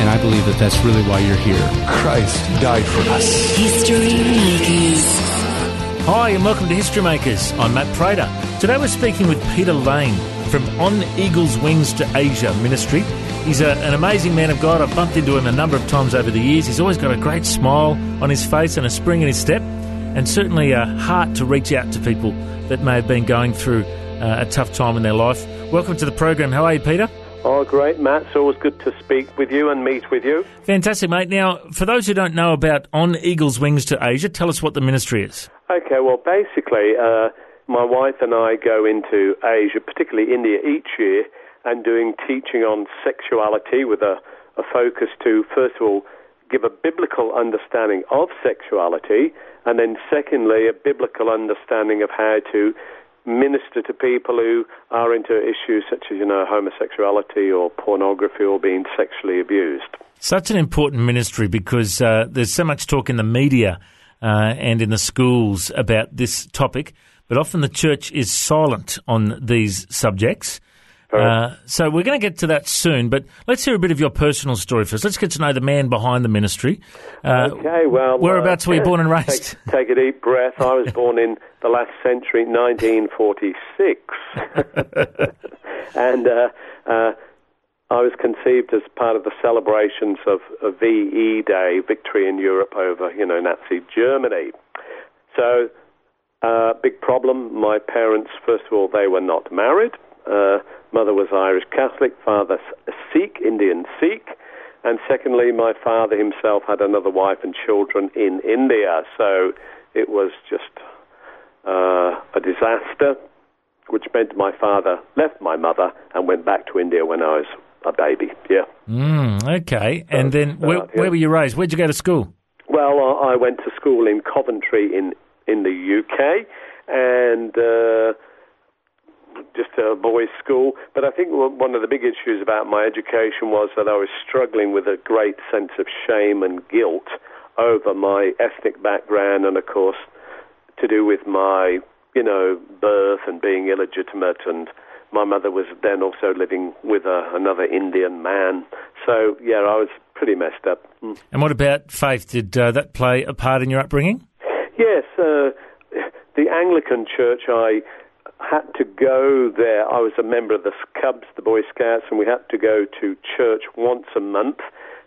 And I believe that that's really why you're here. Christ died for us. History Makers. Hi, and welcome to History Makers. I'm Matt Prater. Today we're speaking with Peter Lane from On Eagle's Wings to Asia Ministry. He's a, an amazing man of God. I've bumped into him a number of times over the years. He's always got a great smile on his face and a spring in his step, and certainly a heart to reach out to people that may have been going through uh, a tough time in their life. Welcome to the program. How are you, Peter? Oh, great, Matt. It's always good to speak with you and meet with you. Fantastic, mate. Now, for those who don't know about On Eagle's Wings to Asia, tell us what the ministry is. Okay, well, basically, uh, my wife and I go into Asia, particularly India, each year, and doing teaching on sexuality with a, a focus to, first of all, give a biblical understanding of sexuality, and then secondly, a biblical understanding of how to minister to people who are into issues such as, you know, homosexuality or pornography or being sexually abused. Such an important ministry because uh, there's so much talk in the media uh, and in the schools about this topic, but often the church is silent on these subjects. Uh, so we're going to get to that soon, but let's hear a bit of your personal story first. Let's get to know the man behind the ministry. Uh, okay, well, whereabouts uh, were you born and raised? Take, take a deep breath. I was born in the last century, 1946, and uh, uh, I was conceived as part of the celebrations of, of VE Day, victory in Europe over you know Nazi Germany. So, uh, big problem. My parents, first of all, they were not married. Uh, mother was Irish Catholic, father Sikh, Indian Sikh, and secondly, my father himself had another wife and children in India. So it was just uh, a disaster, which meant my father left my mother and went back to India when I was a baby. Yeah. Mm, okay. And then uh, where, yeah. where were you raised? Where'd you go to school? Well, I I went to school in Coventry in in the UK, and. Uh, just a boys' school. But I think one of the big issues about my education was that I was struggling with a great sense of shame and guilt over my ethnic background, and of course, to do with my, you know, birth and being illegitimate. And my mother was then also living with a, another Indian man. So, yeah, I was pretty messed up. Mm. And what about faith? Did uh, that play a part in your upbringing? Yes, uh, the Anglican Church, I had to go there. I was a member of the Cubs, the Boy Scouts, and we had to go to church once a month.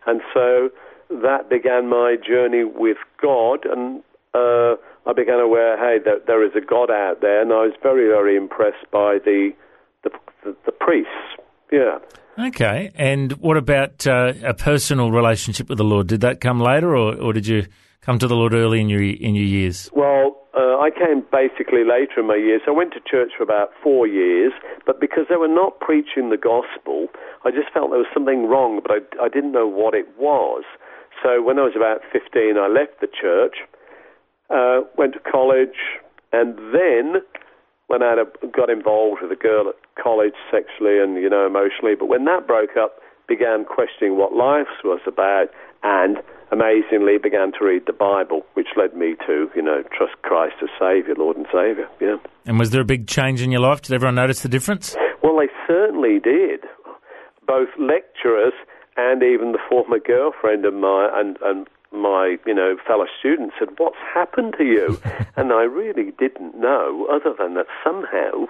And so that began my journey with God. And uh, I began aware, hey, that there is a God out there. And I was very, very impressed by the the, the, the priests. Yeah. Okay. And what about uh, a personal relationship with the Lord? Did that come later, or, or did you come to the Lord early in your in your years? Well, I came basically later in my years. I went to church for about four years, but because they were not preaching the gospel, I just felt there was something wrong, but I, I didn't know what it was. So when I was about 15, I left the church, uh, went to college, and then when I had a, got involved with a girl at college sexually and, you know, emotionally, but when that broke up, began questioning what life was about and amazingly began to read the Bible, which led me to, you know, trust Christ as Saviour, Lord and Saviour. Yeah. And was there a big change in your life? Did everyone notice the difference? Well, they certainly did. Both lecturers and even the former girlfriend of mine and, and my, you know, fellow students said, "What's happened to you?" and I really didn't know, other than that somehow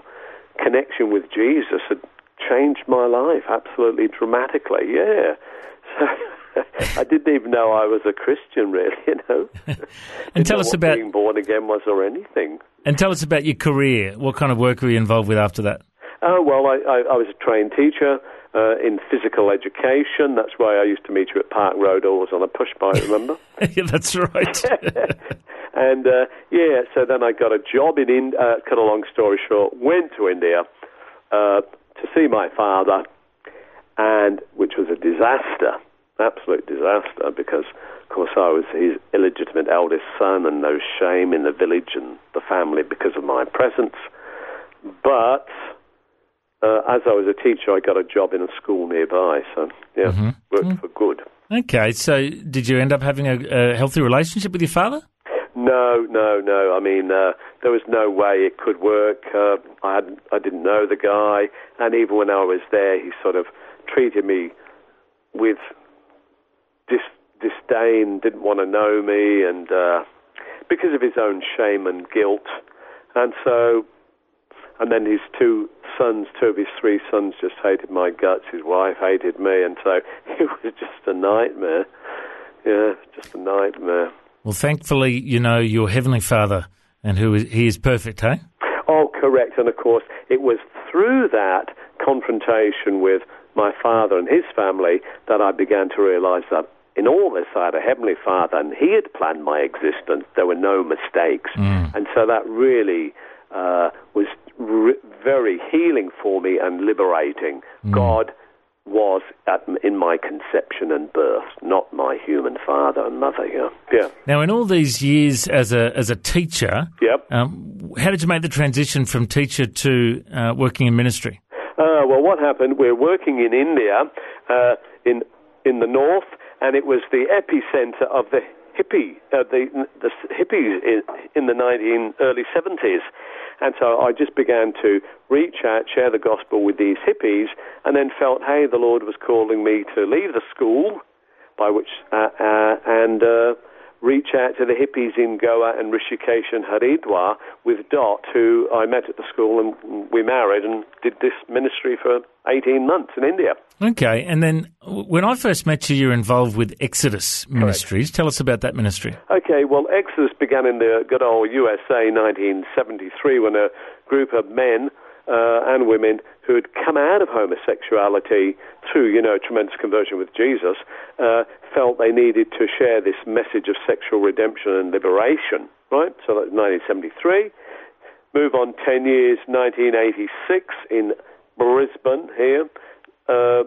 connection with Jesus had changed my life absolutely dramatically. Yeah. So I didn't even know I was a Christian, really. You know. and tell us about being born again was or anything. and tell us about your career. What kind of work were you involved with after that? Oh well, I, I, I was a trained teacher uh, in physical education. That's why I used to meet you at Park Road, always on a push bike. Remember? yeah, that's right. and uh, yeah, so then I got a job in. in uh, cut a long story short, went to India uh, to see my father, and which was a disaster. absolute disaster because, of course, I was his illegitimate eldest son and no shame in the village and the family because of my presence. But uh, as I was a teacher, I got a job in a school nearby, so yeah, Mm-hmm. worked for good. Okay, so did you end up having a, a healthy relationship with your father? No, no, no. I mean, uh, there was no way it could work. Uh, I had, I didn't know the guy, and even when I was there, he sort of treated me with dis- disdain. Didn't want to know me, and uh, because of his own shame and guilt, and so, and then his two sons, two of his three sons, just hated my guts. His wife hated me, and so it was just a nightmare. Yeah, just a nightmare. Well, thankfully, you know your heavenly Father, and who is, he is perfect, hey? Oh, correct. And of course, it was through that confrontation with my father and his family that I began to realize that in all this, I had a heavenly father, and he had planned my existence. There were no mistakes. And so that really uh, was re- very healing for me and liberating. God was at, in my conception and birth, not my human father and mother. Yeah, yeah, Now, in all these years as a as a teacher, yep. um, how did you make the transition from teacher to uh, working in ministry? Uh, well, what happened? We're working in India, uh, in in the north, and it was the epicenter of the hippie, uh, the the hippies in, in the 19 early 70s. And so I just began to reach out, share the gospel with these hippies, and then felt, hey, the Lord was calling me to leave the school, by which uh, uh, and uh, reach out to the hippies in Goa and Rishikesh and Haridwar with Dot, who I met at the school, and we married and did this ministry for 18 months in India. Okay, and then when I first met you, you were involved with Exodus Ministries. Tell us about that ministry. Okay, well, Exodus began in the good old USA 1973 when a group of men uh, and women who had come out of homosexuality through, you know, tremendous conversion with Jesus, uh, felt they needed to share this message of sexual redemption and liberation, right? So that's 1973. Move on 10 years, 1986 in Brisbane here. Uh,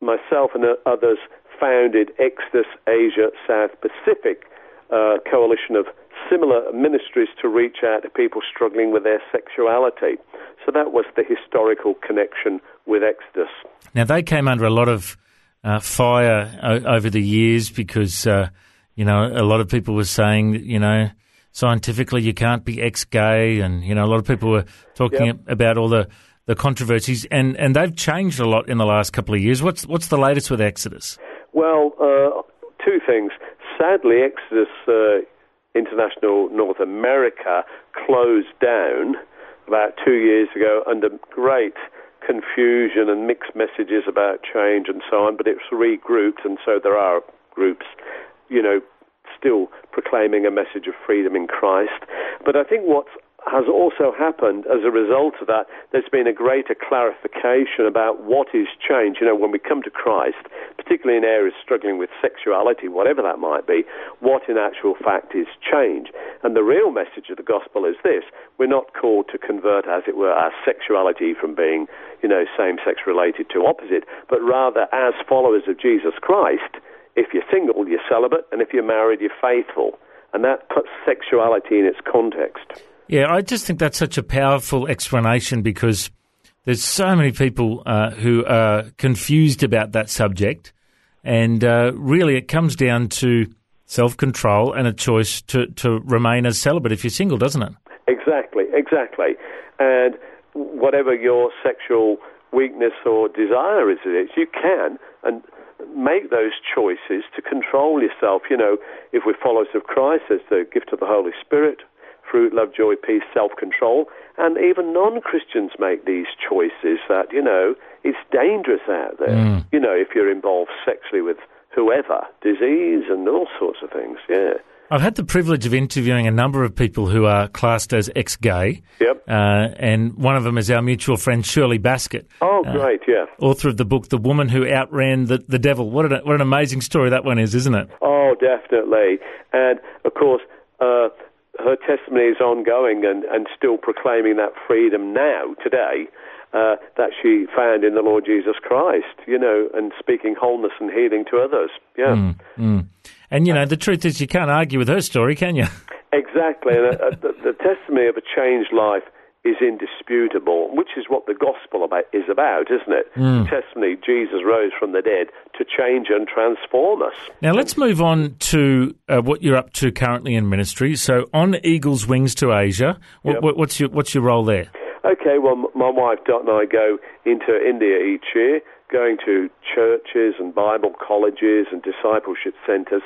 myself and others founded Exodus Asia South Pacific, uh, coalition of similar ministries to reach out to people struggling with their sexuality. So that was the historical connection with Exodus. Now they came under a lot of uh, fire o- over the years because uh, you know a lot of people were saying that, you know scientifically you can't be ex-gay, and you know a lot of people were talking Yep. about all the, the controversies, and, and they've changed a lot in the last couple of years. What's what's the latest with Exodus? Well, uh, two things. Sadly, Exodus uh, International North America closed down about two years ago under great confusion and mixed messages about change and so on, but it's regrouped, and so there are groups, you know, still proclaiming a message of freedom in Christ. But I think what's has also happened as a result of that, there's been a greater clarification about what is change. You know, when we come to Christ, particularly in areas struggling with sexuality, whatever that might be, what in actual fact is change. And the real message of the gospel is this we're not called to convert, as it were, our sexuality from being, you know, same sex related to opposite, but rather as followers of Jesus Christ, if you're single, you're celibate, and if you're married, you're faithful. And that puts sexuality in its context. Yeah, I just think that's such a powerful explanation because there's so many people uh, who are confused about that subject, and uh, really it comes down to self control and a choice to, to remain as celibate if you're single, doesn't it? Exactly, exactly. And whatever your sexual weakness or desire is, it is you can and make those choices to control yourself. You know, if we're followers of Christ, there's the gift of the Holy Spirit, fruit, love, joy, peace, self-control, and even non-Christians make these choices that, you know, it's dangerous out there. You know, if you're involved sexually with whoever, disease and all sorts of things, yeah. I've had the privilege of interviewing a number of people who are classed as ex gay. Yep. Uh, and one of them is our mutual friend Shirley Baskett, Oh, great, yeah. author of the book The Woman Who Outran the, the Devil. What an, what an amazing story that one is, isn't it? Oh, definitely. And of course, uh, her testimony is ongoing and, and still proclaiming that freedom now, today. uh, that she found in the Lord Jesus Christ, you know, and speaking wholeness and healing to others. Yeah. Mm. And you know, the truth is, you can't argue with her story, can you? Exactly. and uh, the, the testimony of a changed life is indisputable, which is what the gospel about, is about, isn't it? Mm. Testimony Jesus rose from the dead to change and transform us. Now let's move on to uh, what you're up to currently in ministry. So, on Eagle's Wings to Asia, what, Yep. what, what's your what's your role there? Okay, well, m- my wife Dot and I go into India each year, going to churches and Bible colleges and discipleship centres,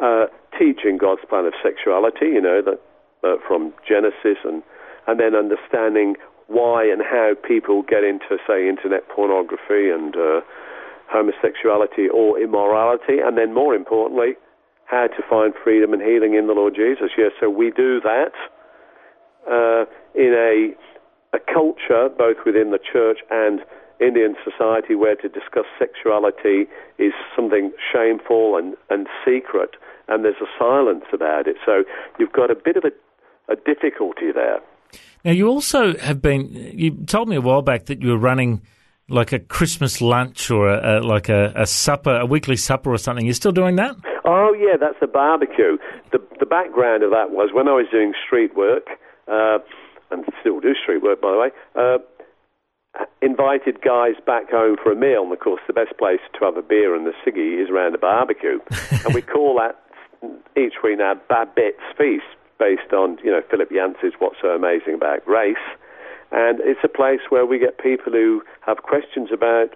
uh, teaching God's plan of sexuality, you know, that, uh, from Genesis, and, and then understanding why and how people get into, say, internet pornography and uh, homosexuality or immorality, and then more importantly, how to find freedom and healing in the Lord Jesus. Yes, so we do that uh, in a, a culture, both within the church and Indian society, where to discuss sexuality is something shameful and, and secret, and there's a silence about it. So you've got a bit of a, a difficulty there. Now, you also have been. You told me a while back that you were running like a Christmas lunch or a, a, like a, a supper, a weekly supper or something. You're still doing that? Oh yeah, that's a barbecue. The the background of that was when I was doing street work, uh, and still do street work by the way. Uh, invited guys back home for a meal, and of course the best place to have a beer and a ciggy is around a barbecue, and we call that each week now Babette's Feast, based on you know Philip Yancey's What's So Amazing About Grace. and it's a place where we get people who have questions about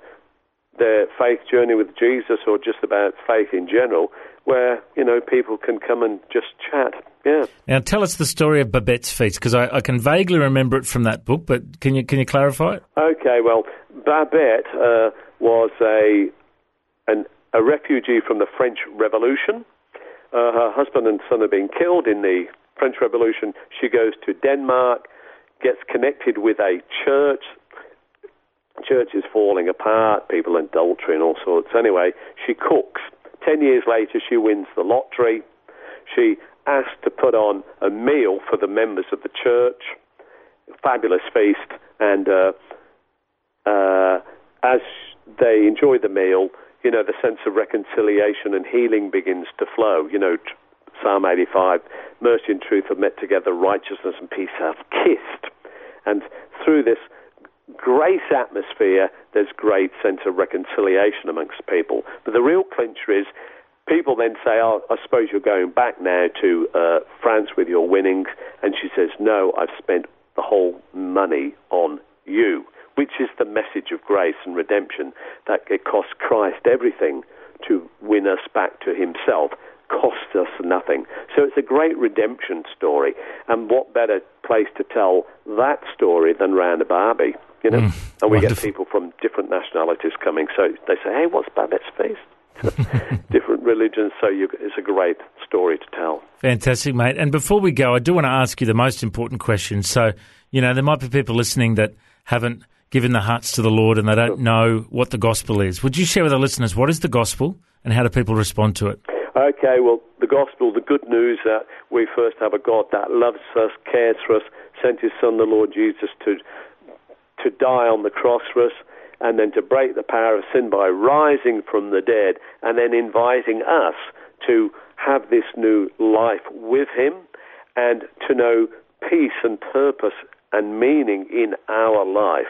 their faith journey with Jesus or just about faith in general, where you know people can come and just chat. Yeah. Now, tell us the story of Babette's Feast because I, I can vaguely remember it from that book, but can you can you clarify it? Okay. Well, Babette uh, was a an, a refugee from the French Revolution. Uh, her husband and son have been killed in the French Revolution. She goes to Denmark, gets connected with a church. Church is falling apart, people adultery and all sorts. Anyway, she cooks. Ten years later, she wins the lottery. She asked to put on a meal for the members of the church. Fabulous feast, and uh, uh, as they enjoy the meal, you know, the sense of reconciliation and healing begins to flow. You know, Psalm 85, mercy and truth have met together, righteousness and peace have kissed. And through this grace atmosphere, there's great sense of reconciliation amongst people. But the real clincher is people then say, oh, I suppose you're going back now to uh, France with your winnings. And she says, no, I've spent the whole money on you, which is the message of grace and redemption, that it cost Christ everything to win us back to himself, cost us nothing. So it's a great redemption story. And what better place to tell that story than round a Barbie? You know, hmm, and we get people from different nationalities coming. So they say, "Hey, what's Babette's feast?" different religions. So you, it's a great story to tell. Fantastic, mate. And before we go, I do want to ask you the most important question. So, you know, there might be people listening that haven't given their hearts to the Lord and they don't know what the gospel is. Would you share with our listeners what is the gospel and how do people respond to it? Okay, well, the gospel, the good news that we first have a God that loves us, cares for us, sent his son, the Lord Jesus, to, to die on the cross for us, and then to break the power of sin by rising from the dead, and then inviting us to have this new life with him and to know peace and purpose and meaning in our life.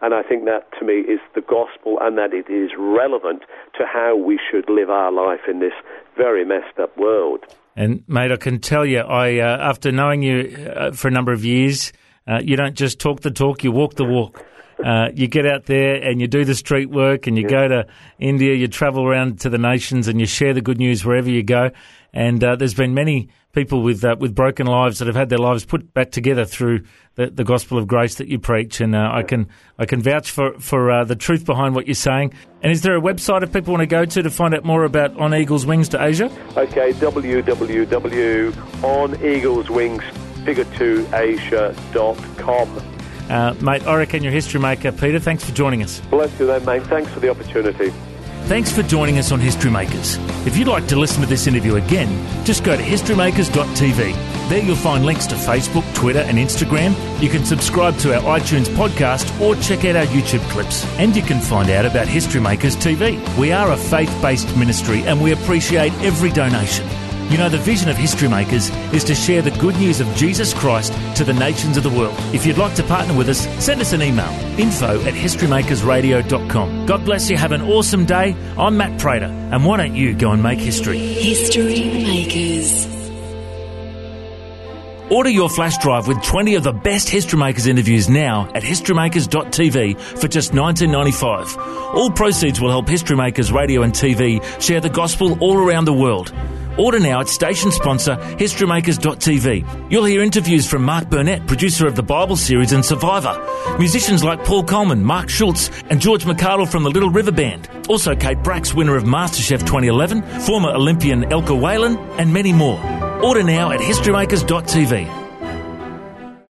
And I think that to me is the gospel and that it is relevant to how we should live our life in this very messed up world. And, mate, I can tell you, I uh, after knowing you uh, for a number of years, uh, you don't just talk the talk, you walk the walk. Uh, you get out there and you do the street work and you go to India, you travel around to the nations and you share the good news wherever you go. And uh, there's been many people with uh, with broken lives that have had their lives put back together through the, the gospel of grace that you preach. And uh, I can I can vouch for for uh, the truth behind what you're saying. And is there a website if people want to go to to find out more about On Eagle's Wings to Asia? Okay, www.oneagleswingsfigure2asia.com. Uh, mate, I reckon you're a history maker. Peter, thanks for joining us. Bless you then, mate. Thanks for the opportunity. Thanks for joining us on History Makers. If you'd like to listen to this interview again, just go to historymakers.tv. There you'll find links to Facebook, Twitter, and Instagram. You can subscribe to our iTunes podcast or check out our YouTube clips. And you can find out about History Makers TV. We are a faith based ministry and we appreciate every donation. You know, the vision of History Makers is to share the good news of Jesus Christ to the nations of the world. If you'd like to partner with us, send us an email info at historymakersradio.com. God bless you. Have an awesome day. I'm Matt Prater, and why don't you go and make history? History Makers. Order your flash drive with 20 of the best History Makers interviews now at historymakers.tv for just $19.95. All proceeds will help History Makers Radio and TV share the gospel all around the world. Order now at station sponsor historymakers.tv. You'll hear interviews from Mark Burnett, producer of the Bible series and Survivor, musicians like Paul Colman, Mark Schultz, and George McArdle from the Little River Band, also Kate Bracks, winner of MasterChef 2011, former Olympian Elka Whalan, and many more. Order now at historymakers.tv.